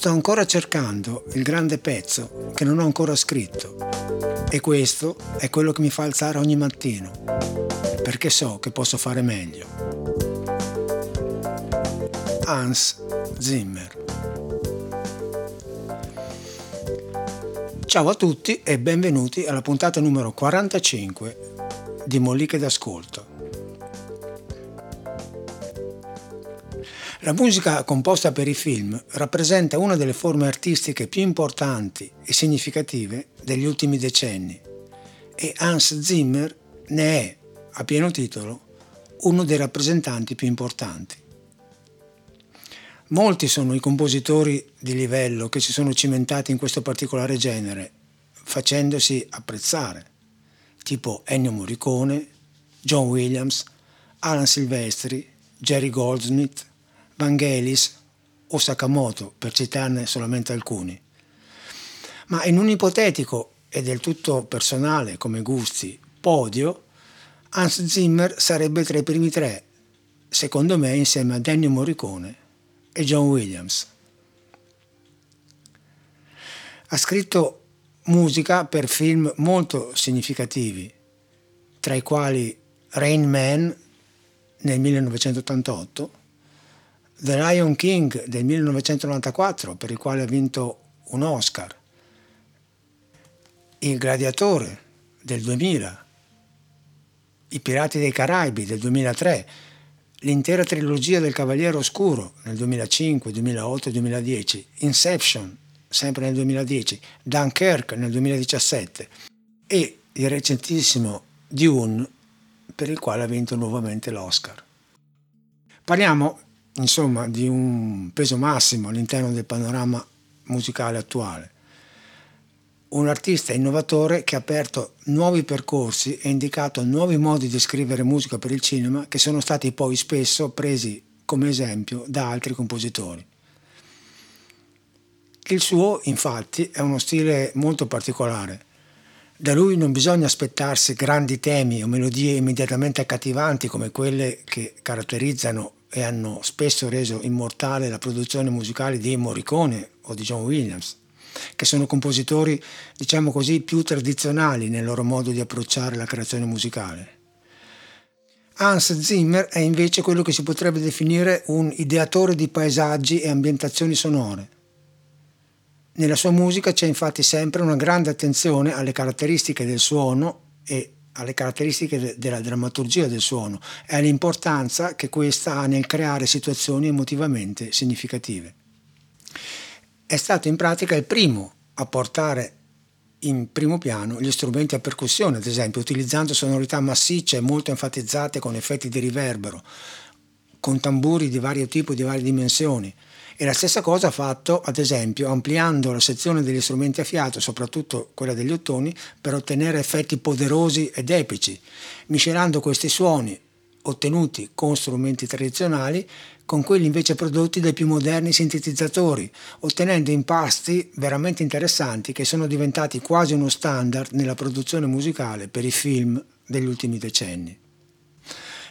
Sto ancora cercando il grande pezzo che non ho ancora scritto e questo è quello che mi fa alzare ogni mattino, perché so che posso fare meglio. Hans Zimmer Ciao a tutti e benvenuti alla puntata numero 45 di Molliche d'Ascolto. La musica composta per i film rappresenta una delle forme artistiche più importanti e significative degli ultimi decenni e Hans Zimmer ne è, a pieno titolo, uno dei rappresentanti più importanti. Molti sono i compositori di livello che si sono cimentati in questo particolare genere, facendosi apprezzare, tipo Ennio Morricone, John Williams, Alan Silvestri, Jerry Goldsmith, Vangelis o Sakamoto, per citarne solamente alcuni. Ma in un ipotetico e del tutto personale come gusti podio, Hans Zimmer sarebbe tra i primi tre, secondo me insieme a Ennio Morricone e John Williams. Ha scritto musica per film molto significativi, tra i quali Rain Man nel 1988, The Lion King del 1994, per il quale ha vinto un Oscar, Il Gladiatore del 2000, I Pirati dei Caraibi del 2003, l'intera trilogia del Cavaliere Oscuro nel 2005, 2008 e 2010, Inception sempre nel 2010, Dunkirk nel 2017 e il recentissimo Dune per il quale ha vinto nuovamente l'Oscar. Parliamo insomma di un peso massimo all'interno del panorama musicale attuale. Un artista innovatore che ha aperto nuovi percorsi e indicato nuovi modi di scrivere musica per il cinema che sono stati poi spesso presi come esempio da altri compositori. Il suo, infatti, è uno stile molto particolare. Da lui non bisogna aspettarsi grandi temi o melodie immediatamente accattivanti come quelle che caratterizzano e hanno spesso reso immortale la produzione musicale di Morricone o di John Williams, che sono compositori, diciamo così, più tradizionali nel loro modo di approcciare la creazione musicale. Hans Zimmer è invece quello che si potrebbe definire un ideatore di paesaggi e ambientazioni sonore. Nella sua musica c'è infatti sempre una grande attenzione alle caratteristiche del suono e alle caratteristiche della drammaturgia del suono e all'importanza che questa ha nel creare situazioni emotivamente significative. È stato in pratica il primo a portare in primo piano gli strumenti a percussione, ad esempio, utilizzando sonorità massicce e molto enfatizzate con effetti di riverbero, con tamburi di vario tipo e di varie dimensioni. E la stessa cosa ha fatto, ad esempio, ampliando la sezione degli strumenti a fiato, soprattutto quella degli ottoni, per ottenere effetti poderosi ed epici, miscelando questi suoni ottenuti con strumenti tradizionali con quelli invece prodotti dai più moderni sintetizzatori, ottenendo impasti veramente interessanti che sono diventati quasi uno standard nella produzione musicale per i film degli ultimi decenni.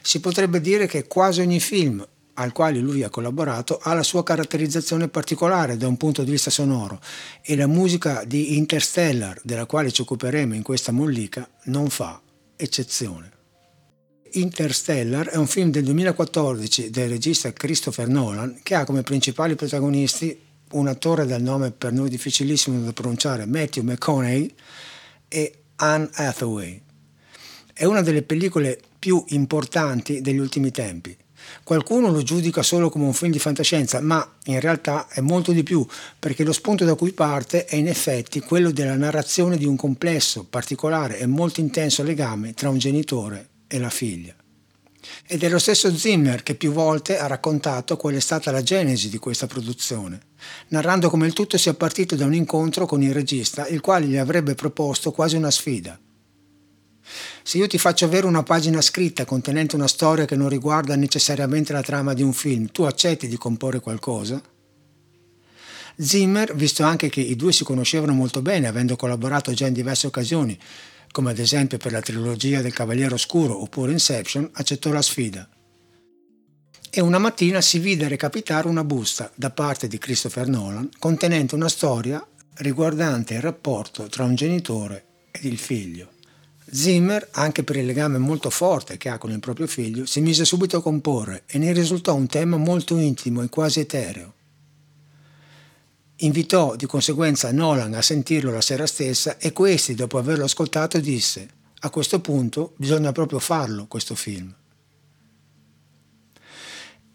Si potrebbe dire che quasi ogni film al quale lui ha collaborato ha la sua caratterizzazione particolare da un punto di vista sonoro e la musica di Interstellar, della quale ci occuperemo in questa mollica, non fa eccezione. Interstellar è un film del 2014 del regista Christopher Nolan che ha come principali protagonisti un attore dal nome per noi difficilissimo da pronunciare, Matthew McConaughey e Anne Hathaway. È una delle pellicole più importanti degli ultimi tempi. Qualcuno lo giudica solo come un film di fantascienza, ma in realtà è molto di più, perché lo spunto da cui parte è in effetti quello della narrazione di un complesso, particolare e molto intenso legame tra un genitore e la figlia. Ed è lo stesso Zimmer che più volte ha raccontato qual è stata la genesi di questa produzione, narrando come il tutto sia partito da un incontro con il regista, il quale gli avrebbe proposto quasi una sfida. Se io ti faccio avere una pagina scritta contenente una storia che non riguarda necessariamente la trama di un film, tu accetti di comporre qualcosa? Zimmer, visto anche che i due si conoscevano molto bene, avendo collaborato già in diverse occasioni, come ad esempio per la trilogia del Cavaliere Oscuro oppure Inception, accettò la sfida. e una mattina si vide recapitare una busta da parte di Christopher Nolan contenente una storia riguardante il rapporto tra un genitore ed il figlio. Zimmer, anche per il legame molto forte che ha con il proprio figlio, si mise subito a comporre e ne risultò un tema molto intimo e quasi etereo. Invitò di conseguenza Nolan a sentirlo la sera stessa e questi, dopo averlo ascoltato, disse a questo punto bisogna proprio farlo questo film.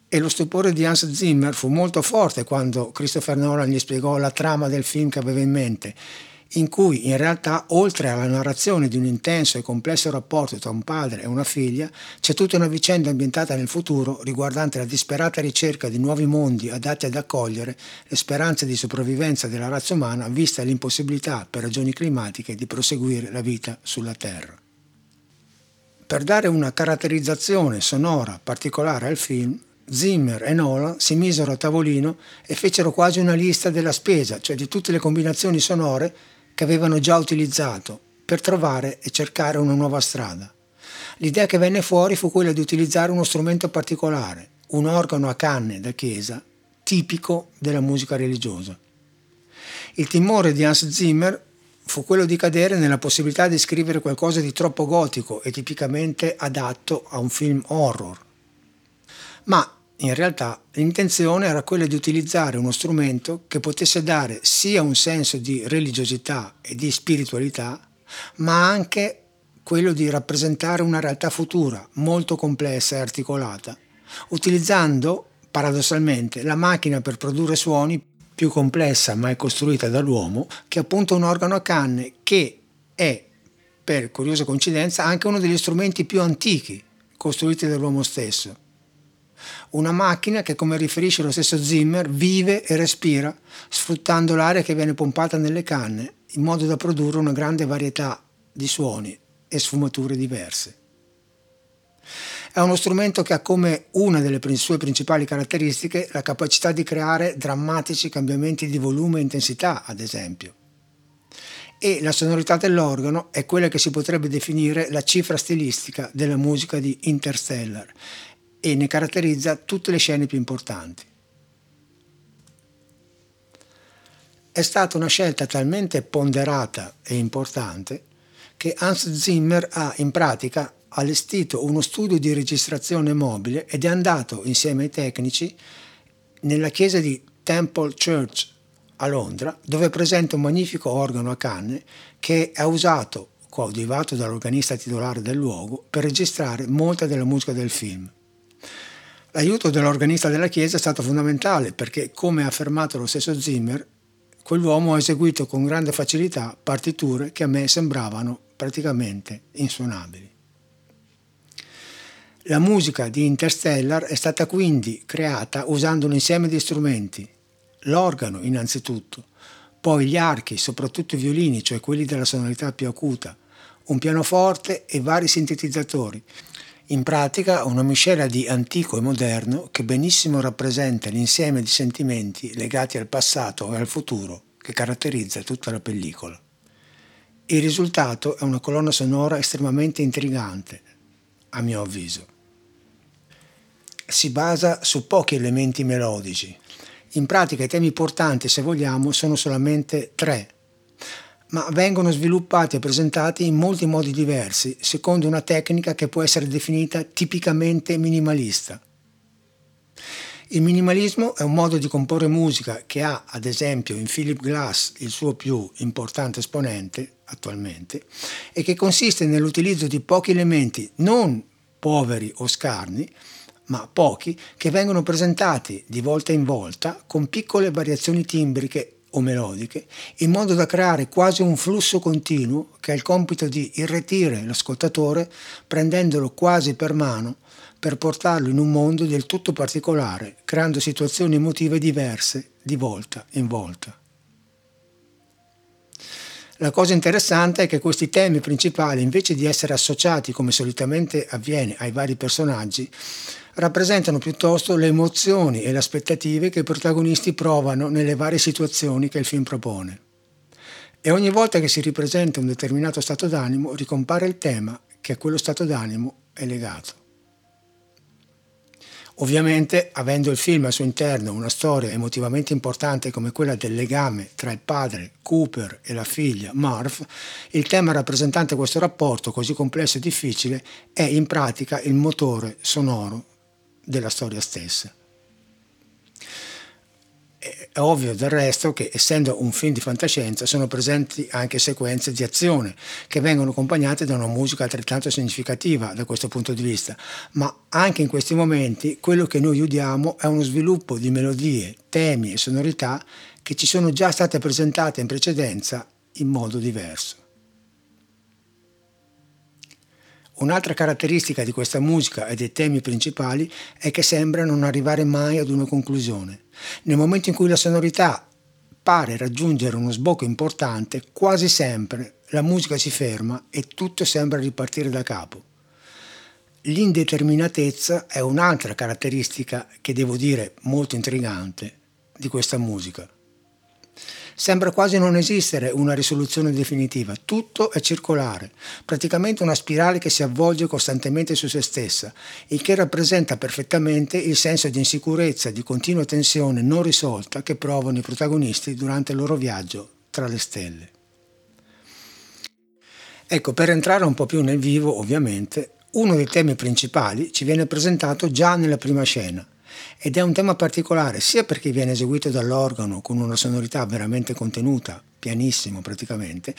E lo stupore di Hans Zimmer fu molto forte quando Christopher Nolan gli spiegò la trama del film che aveva in mente in cui in realtà, oltre alla narrazione di un intenso e complesso rapporto tra un padre e una figlia, c'è tutta una vicenda ambientata nel futuro riguardante la disperata ricerca di nuovi mondi adatti ad accogliere le speranze di sopravvivenza della razza umana vista l'impossibilità, per ragioni climatiche, di proseguire la vita sulla Terra. Per dare una caratterizzazione sonora particolare al film, Zimmer e Nolan si misero a tavolino e fecero quasi una lista della spesa, cioè di tutte le combinazioni sonore che avevano già utilizzato per trovare e cercare una nuova strada. L'idea che venne fuori fu quella di utilizzare uno strumento particolare, un organo a canne da chiesa, tipico della musica religiosa. Il timore di Hans Zimmer fu quello di cadere nella possibilità di scrivere qualcosa di troppo gotico e tipicamente adatto a un film horror. Ma in realtà l'intenzione era quella di utilizzare uno strumento che potesse dare sia un senso di religiosità e di spiritualità, ma anche quello di rappresentare una realtà futura molto complessa e articolata, utilizzando paradossalmente la macchina per produrre suoni più complessa mai costruita dall'uomo, che è appunto un organo a canne che è, per curiosa coincidenza, anche uno degli strumenti più antichi costruiti dall'uomo stesso una macchina che, come riferisce lo stesso Zimmer, vive e respira sfruttando l'aria che viene pompata nelle canne in modo da produrre una grande varietà di suoni e sfumature diverse. È uno strumento che ha come una delle sue principali caratteristiche la capacità di creare drammatici cambiamenti di volume e intensità, ad esempio. E la sonorità dell'organo è quella che si potrebbe definire la cifra stilistica della musica di Interstellar e ne caratterizza tutte le scene più importanti. È stata una scelta talmente ponderata e importante che Hans Zimmer ha in pratica allestito uno studio di registrazione mobile ed è andato insieme ai tecnici nella chiesa di Temple Church a Londra, dove è presente un magnifico organo a canne che è usato, coadiuvato dall'organista titolare del luogo, per registrare molta della musica del film. L'aiuto dell'organista della Chiesa è stato fondamentale perché, come ha affermato lo stesso Zimmer, quell'uomo ha eseguito con grande facilità partiture che a me sembravano praticamente insuonabili. La musica di Interstellar è stata quindi creata usando un insieme di strumenti, l'organo innanzitutto, poi gli archi, soprattutto i violini, cioè quelli della sonorità più acuta, un pianoforte e vari sintetizzatori, in pratica una miscela di antico e moderno che benissimo rappresenta l'insieme di sentimenti legati al passato e al futuro che caratterizza tutta la pellicola. Il risultato è una colonna sonora estremamente intrigante, a mio avviso. Si basa su pochi elementi melodici. In pratica i temi portanti, se vogliamo, sono solamente tre, ma vengono sviluppati e presentati in molti modi diversi, secondo una tecnica che può essere definita tipicamente minimalista. Il minimalismo è un modo di comporre musica che ha, ad esempio, in Philip Glass il suo più importante esponente attualmente, e che consiste nell'utilizzo di pochi elementi non poveri o scarni, ma pochi, che vengono presentati di volta in volta con piccole variazioni timbriche o melodiche, in modo da creare quasi un flusso continuo che ha il compito di irretire l'ascoltatore prendendolo quasi per mano per portarlo in un mondo del tutto particolare, creando situazioni emotive diverse di volta in volta. La cosa interessante è che questi temi principali, invece di essere associati come solitamente avviene ai vari personaggi, rappresentano piuttosto le emozioni e le aspettative che i protagonisti provano nelle varie situazioni che il film propone. E ogni volta che si ripresenta un determinato stato d'animo ricompare il tema che a quello stato d'animo è legato. Ovviamente, avendo il film al suo interno una storia emotivamente importante come quella del legame tra il padre Cooper e la figlia Marv, il tema rappresentante questo rapporto così complesso e difficile è in pratica il motore sonoro della storia stessa. È ovvio del resto che essendo un film di fantascienza sono presenti anche sequenze di azione che vengono accompagnate da una musica altrettanto significativa da questo punto di vista, ma anche in questi momenti quello che noi udiamo è uno sviluppo di melodie, temi e sonorità che ci sono già state presentate in precedenza in modo diverso. Un'altra caratteristica di questa musica e dei temi principali è che sembra non arrivare mai ad una conclusione. Nel momento in cui la sonorità pare raggiungere uno sbocco importante, quasi sempre la musica si ferma e tutto sembra ripartire da capo. L'indeterminatezza è un'altra caratteristica che devo dire molto intrigante di questa musica. Sembra quasi non esistere una risoluzione definitiva, tutto è circolare, praticamente una spirale che si avvolge costantemente su se stessa, il che rappresenta perfettamente il senso di insicurezza di continua tensione non risolta che provano i protagonisti durante il loro viaggio tra le stelle. Ecco, per entrare un po' più nel vivo, ovviamente, uno dei temi principali ci viene presentato già nella prima scena, ed è un tema particolare sia perché viene eseguito dall'organo con una sonorità veramente contenuta, pianissimo praticamente,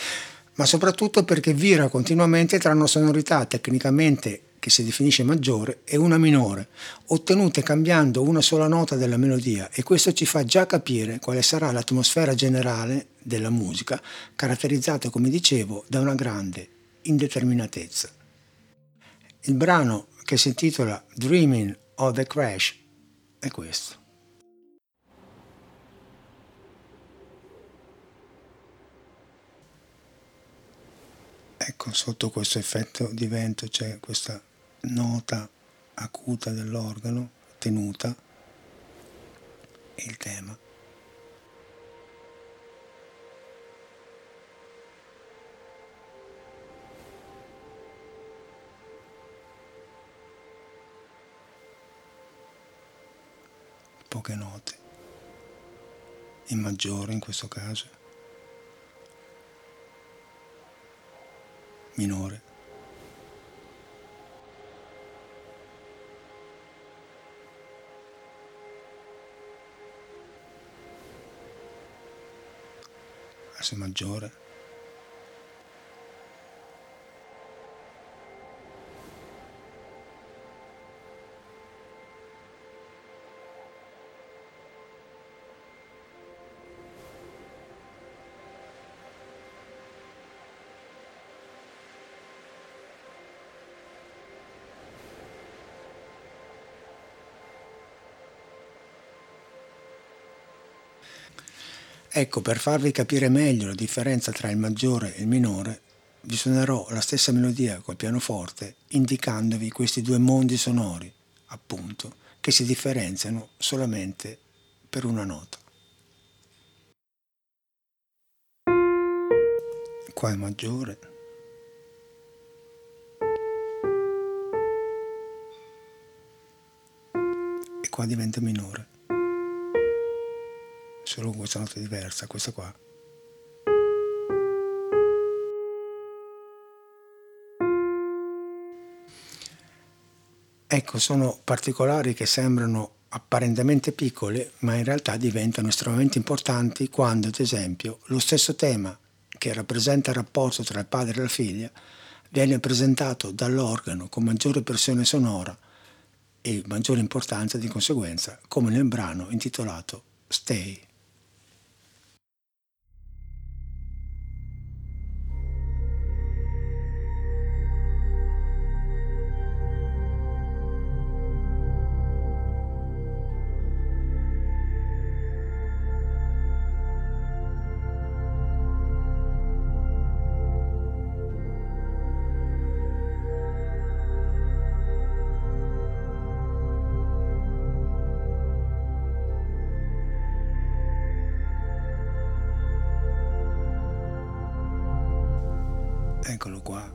ma soprattutto perché vira continuamente tra una sonorità tecnicamente che si definisce maggiore e una minore, ottenute cambiando una sola nota della melodia e questo ci fa già capire quale sarà l'atmosfera generale della musica, caratterizzata, come dicevo, da una grande indeterminatezza. Il brano che si intitola Dreaming of the Crash è questo. Ecco, sotto questo effetto di vento c'è questa nota acuta dell'organo tenuta il tema. Poche note, in maggiore in questo caso, minore. Asse maggiore. Ecco, per farvi capire meglio la differenza tra il maggiore e il minore, vi suonerò la stessa melodia col pianoforte indicandovi questi due mondi sonori, appunto, che si differenziano solamente per una nota. Qua è maggiore. E qua diventa minore solo con questa nota diversa, questa qua. Ecco, sono particolari che sembrano apparentemente piccole, ma in realtà diventano estremamente importanti quando, ad esempio, lo stesso tema che rappresenta il rapporto tra il padre e la figlia viene presentato dall'organo con maggiore pressione sonora e maggiore importanza di conseguenza, come nel brano intitolato Stay. eccolo qua.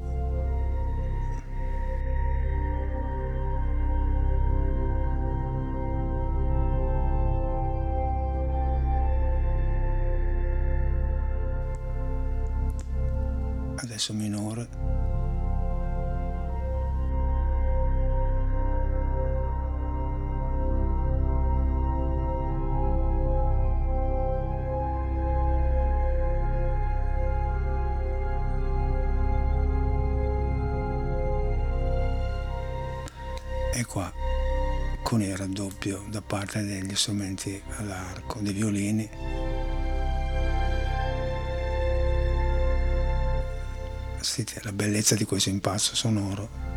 Adesso minore. Con il raddoppio da parte degli strumenti all'arco, dei violini Sentite la bellezza di questo impasto sonoro.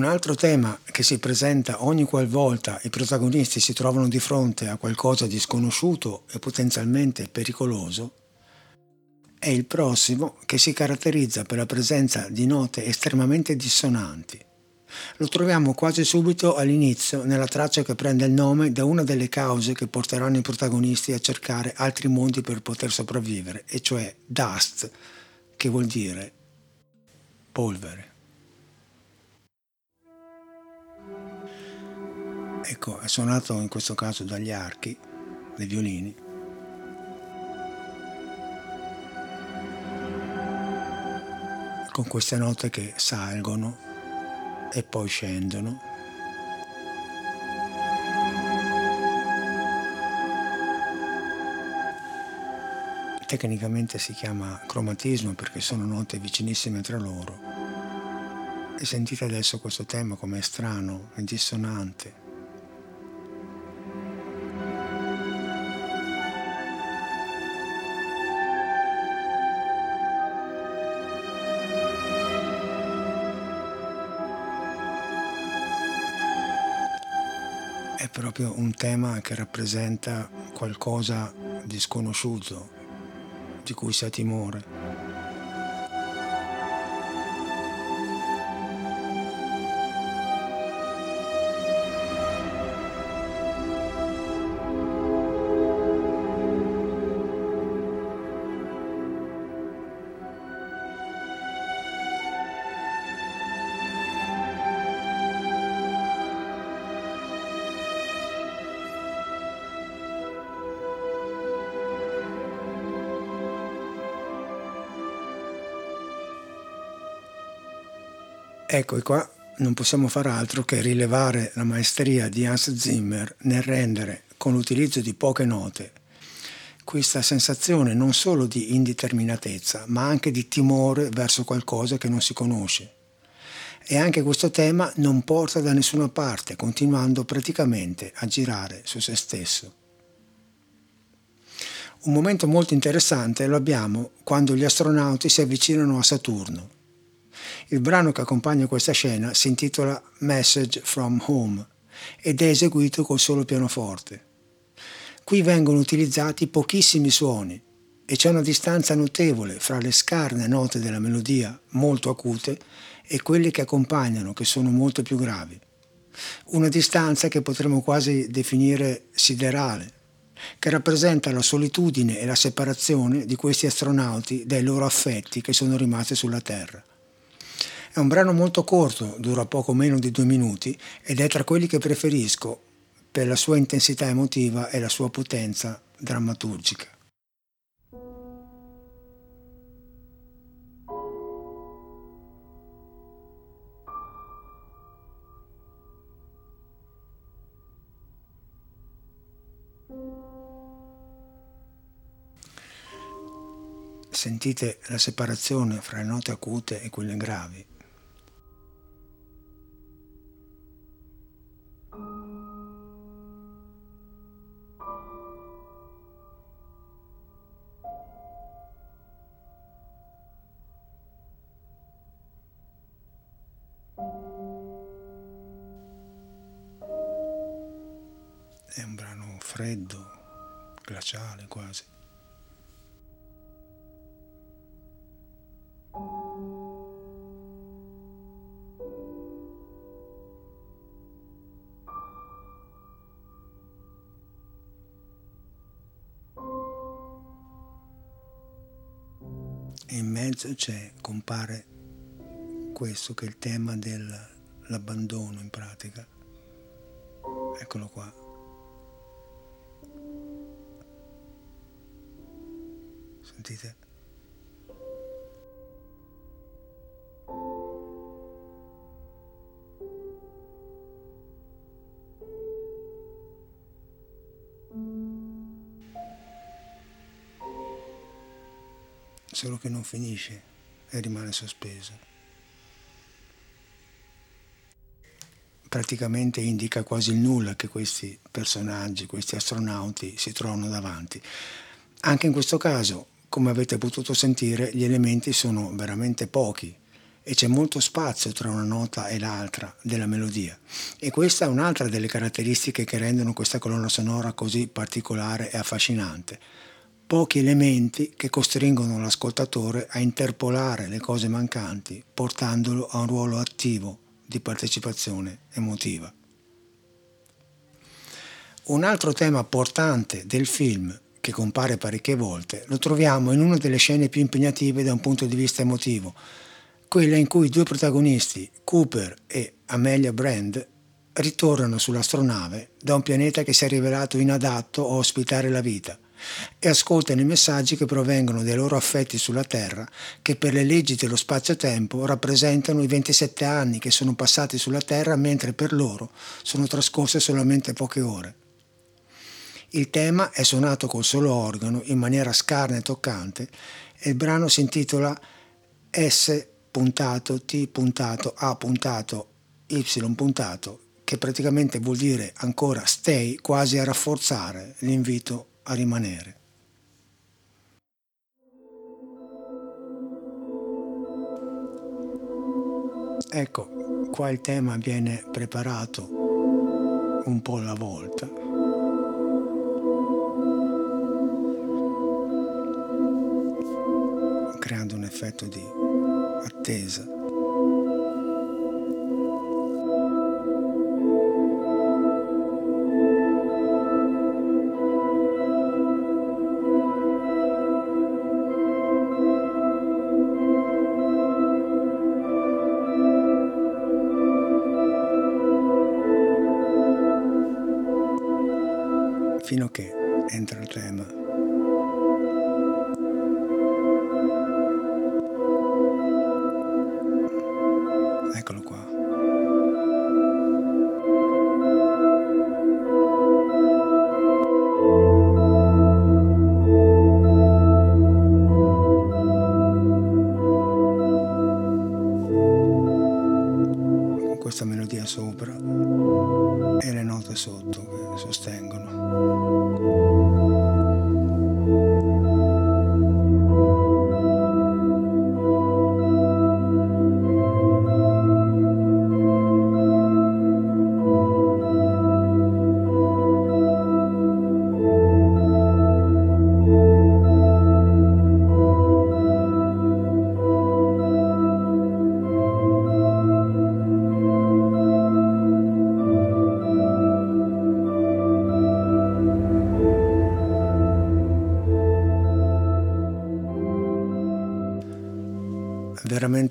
Un altro tema che si presenta ogni qualvolta i protagonisti si trovano di fronte a qualcosa di sconosciuto e potenzialmente pericoloso è il prossimo che si caratterizza per la presenza di note estremamente dissonanti. Lo troviamo quasi subito all'inizio nella traccia che prende il nome da una delle cause che porteranno i protagonisti a cercare altri mondi per poter sopravvivere, e cioè dust, che vuol dire polvere. Ecco, è suonato in questo caso dagli archi, dai violini. Con queste note che salgono e poi scendono. Tecnicamente si chiama cromatismo perché sono note vicinissime tra loro. E sentite adesso questo tema come strano e dissonante. Proprio un tema che rappresenta qualcosa di sconosciuto, di cui si ha timore. Ecco, e qua non possiamo far altro che rilevare la maestria di Hans Zimmer nel rendere, con l'utilizzo di poche note, questa sensazione non solo di indeterminatezza, ma anche di timore verso qualcosa che non si conosce. E anche questo tema non porta da nessuna parte, continuando praticamente a girare su se stesso. Un momento molto interessante lo abbiamo quando gli astronauti si avvicinano a Saturno il brano che accompagna questa scena si intitola Message from Home ed è eseguito col solo pianoforte. Qui vengono utilizzati pochissimi suoni e c'è una distanza notevole fra le scarne note della melodia, molto acute, e quelle che accompagnano, che sono molto più gravi. Una distanza che potremmo quasi definire siderale, che rappresenta la solitudine e la separazione di questi astronauti dai loro affetti che sono rimasti sulla Terra. È un brano molto corto, dura poco meno di due minuti ed è tra quelli che preferisco per la sua intensità emotiva e la sua potenza drammaturgica. Sentite la separazione fra le note acute e quelle gravi. C'è, compare questo che è il tema dell'abbandono in pratica. Eccolo qua. Sentite? Solo che non finisce e rimane sospeso. praticamente indica quasi il nulla che questi personaggi, questi astronauti si trovano davanti. Anche in questo caso, come avete potuto sentire, gli elementi sono veramente pochi e c'è molto spazio tra una nota e l'altra della melodia. E questa è un'altra delle caratteristiche che rendono questa colonna sonora così particolare e affascinante. Pochi elementi che costringono l'ascoltatore a interpolare le cose mancanti, portandolo a un ruolo attivo di partecipazione emotiva. Un altro tema portante del film, che compare parecchie volte, lo troviamo in una delle scene più impegnative da un punto di vista emotivo, quella in cui i due protagonisti, Cooper e Amelia Brand, ritornano sull'astronave da un pianeta che si è rivelato inadatto a ospitare la vita e ascoltano i messaggi che provengono dai loro affetti sulla Terra, che per le leggi dello spazio-tempo rappresentano i 27 anni che sono passati sulla Terra, mentre per loro sono trascorse solamente poche ore. Il tema è suonato col solo organo in maniera scarna e toccante e il brano si intitola S puntato T puntato A puntato Y puntato che praticamente vuol dire ancora stay quasi a rafforzare l'invito a rimanere. Ecco, qua il tema viene preparato un po' alla volta. creando un effetto di attesa. A che entra il tema.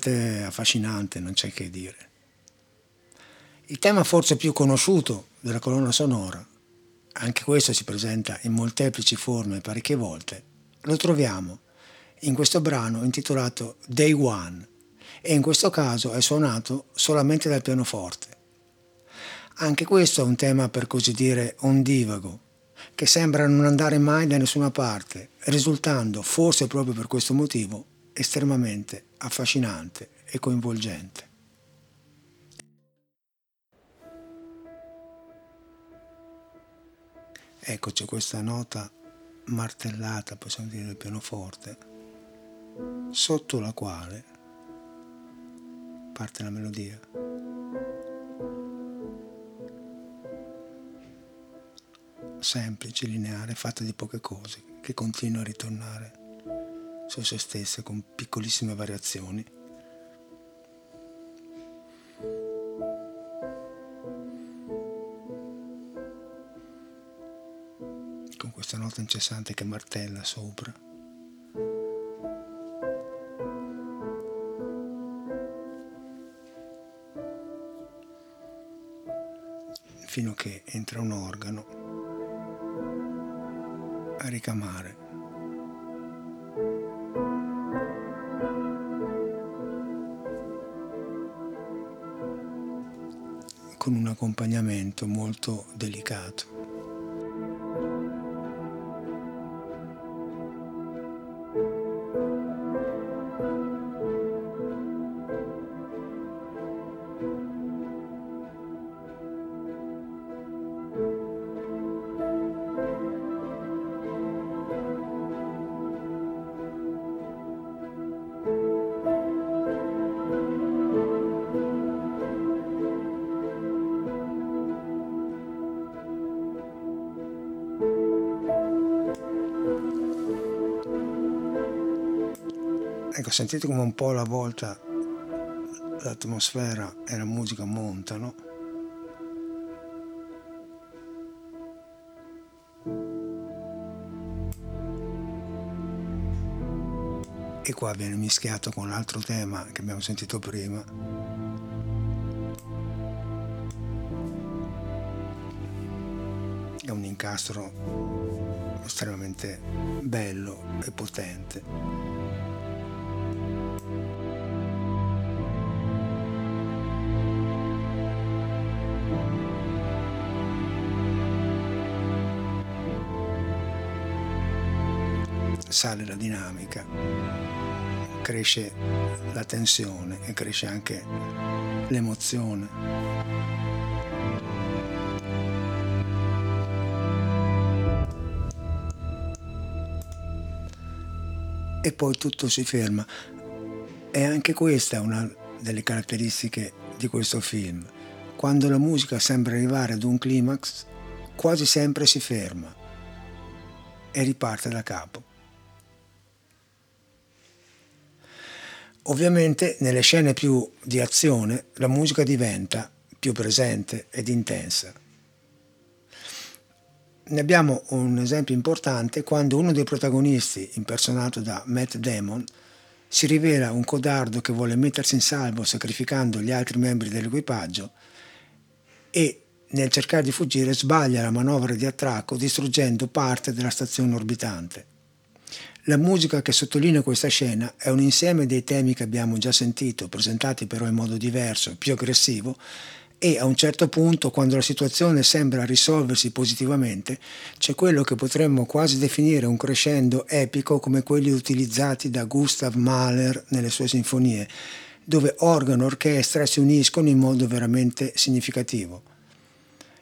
Veramente affascinante, non c'è che dire. Il tema forse più conosciuto della colonna sonora, anche questo si presenta in molteplici forme parecchie volte, lo troviamo in questo brano intitolato Day One e in questo caso è suonato solamente dal pianoforte. Anche questo è un tema per così dire ondivago, che sembra non andare mai da nessuna parte, risultando, forse proprio per questo motivo, estremamente affascinante e coinvolgente. Ecco c'è questa nota martellata, possiamo dire, del pianoforte, sotto la quale parte la melodia. semplice, lineare, fatta di poche cose, che continua a ritornare su se stessa con piccolissime variazioni. Con questa nota incessante che martella sopra. fino a che entra un organo a ricamare. Accompagnamento molto delicato. Ecco, sentite come un po' alla volta l'atmosfera e la musica montano. E qua viene mischiato con l'altro tema che abbiamo sentito prima. È un incastro estremamente bello e potente. Sale la dinamica, cresce la tensione e cresce anche l'emozione. E poi tutto si ferma. E anche questa è una delle caratteristiche di questo film. Quando la musica sembra arrivare ad un climax, quasi sempre si ferma e riparte da capo. Ovviamente nelle scene più di azione la musica diventa più presente ed intensa. Ne abbiamo un esempio importante quando uno dei protagonisti, impersonato da Matt Damon, si rivela un codardo che vuole mettersi in salvo sacrificando gli altri membri dell'equipaggio e nel cercare di fuggire sbaglia la manovra di attracco distruggendo parte della stazione orbitante. La musica che sottolinea questa scena è un insieme dei temi che abbiamo già sentito, presentati però in modo diverso, più aggressivo, e a un certo punto, quando la situazione sembra risolversi positivamente, c'è quello che potremmo quasi definire un crescendo epico come quelli utilizzati da Gustav Mahler nelle sue sinfonie, dove organo e orchestra si uniscono in modo veramente significativo.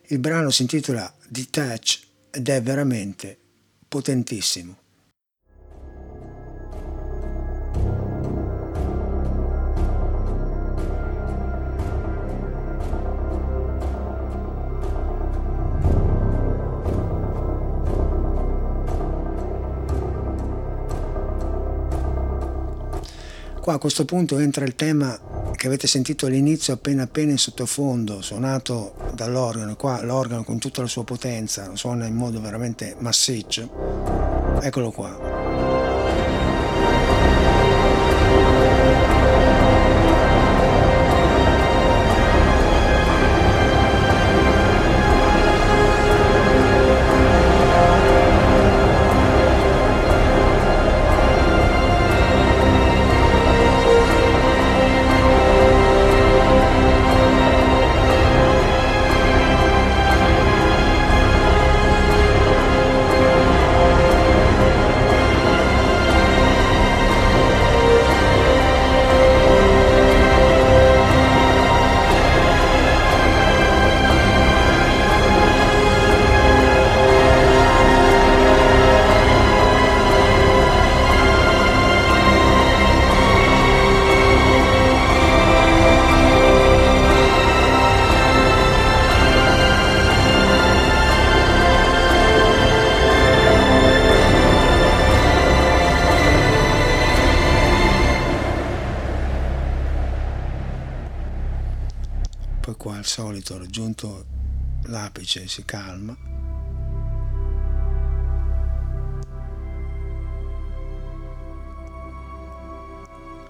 Il brano si intitola Detach ed è veramente potentissimo. Qua a questo punto entra il tema che avete sentito all'inizio appena appena in sottofondo, suonato dall'organo, qua l'organo con tutta la sua potenza suona in modo veramente massiccio. Eccolo qua. Si calma.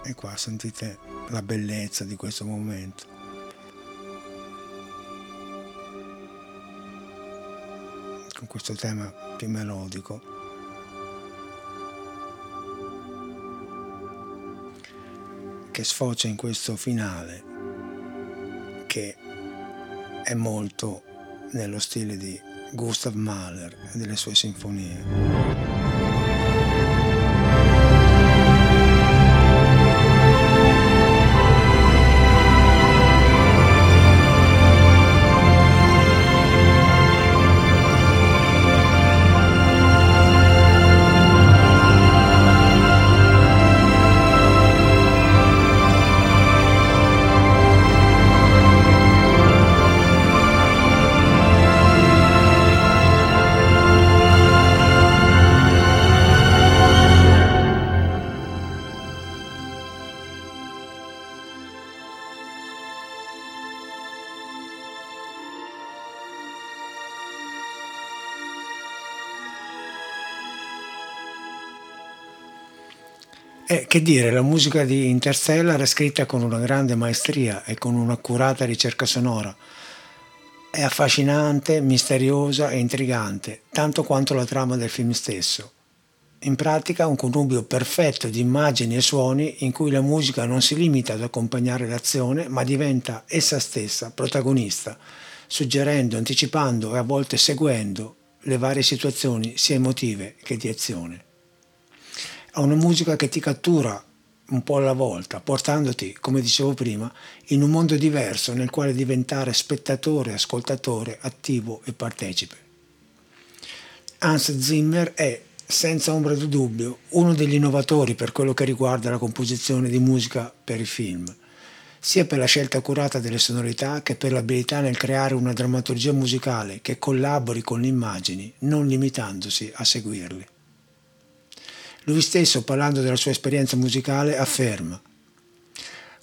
E qua sentite la bellezza di questo momento. Con questo tema più melodico. Che sfocia in questo finale che è molto nello stile di Gustav Mahler e delle sue sinfonie. Eh, che dire, la musica di Interstellar è scritta con una grande maestria e con un'accurata ricerca sonora. È affascinante, misteriosa e intrigante, tanto quanto la trama del film stesso. In pratica un connubio perfetto di immagini e suoni in cui la musica non si limita ad accompagnare l'azione, ma diventa essa stessa protagonista, suggerendo, anticipando e a volte seguendo le varie situazioni sia emotive che di azione a una musica che ti cattura un po' alla volta, portandoti, come dicevo prima, in un mondo diverso nel quale diventare spettatore, ascoltatore, attivo e partecipe. Hans Zimmer è, senza ombra di dubbio, uno degli innovatori per quello che riguarda la composizione di musica per i film, sia per la scelta accurata delle sonorità che per l'abilità nel creare una drammaturgia musicale che collabori con le immagini, non limitandosi a seguirli. Lui stesso, parlando della sua esperienza musicale, afferma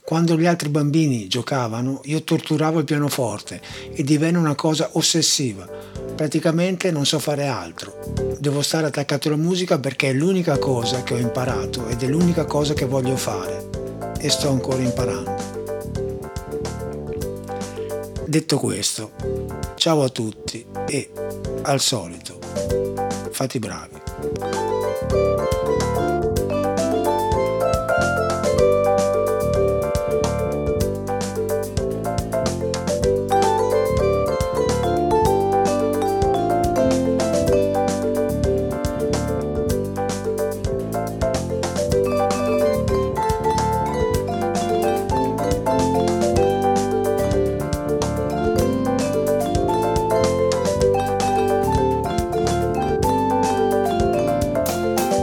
quando gli altri bambini giocavano, io torturavo il pianoforte e divenne una cosa ossessiva. Praticamente non so fare altro. Devo stare attaccato alla musica perché è l'unica cosa che ho imparato ed è l'unica cosa che voglio fare. E sto ancora imparando. Detto questo, ciao a tutti e, al solito, fate i bravi. Thank you.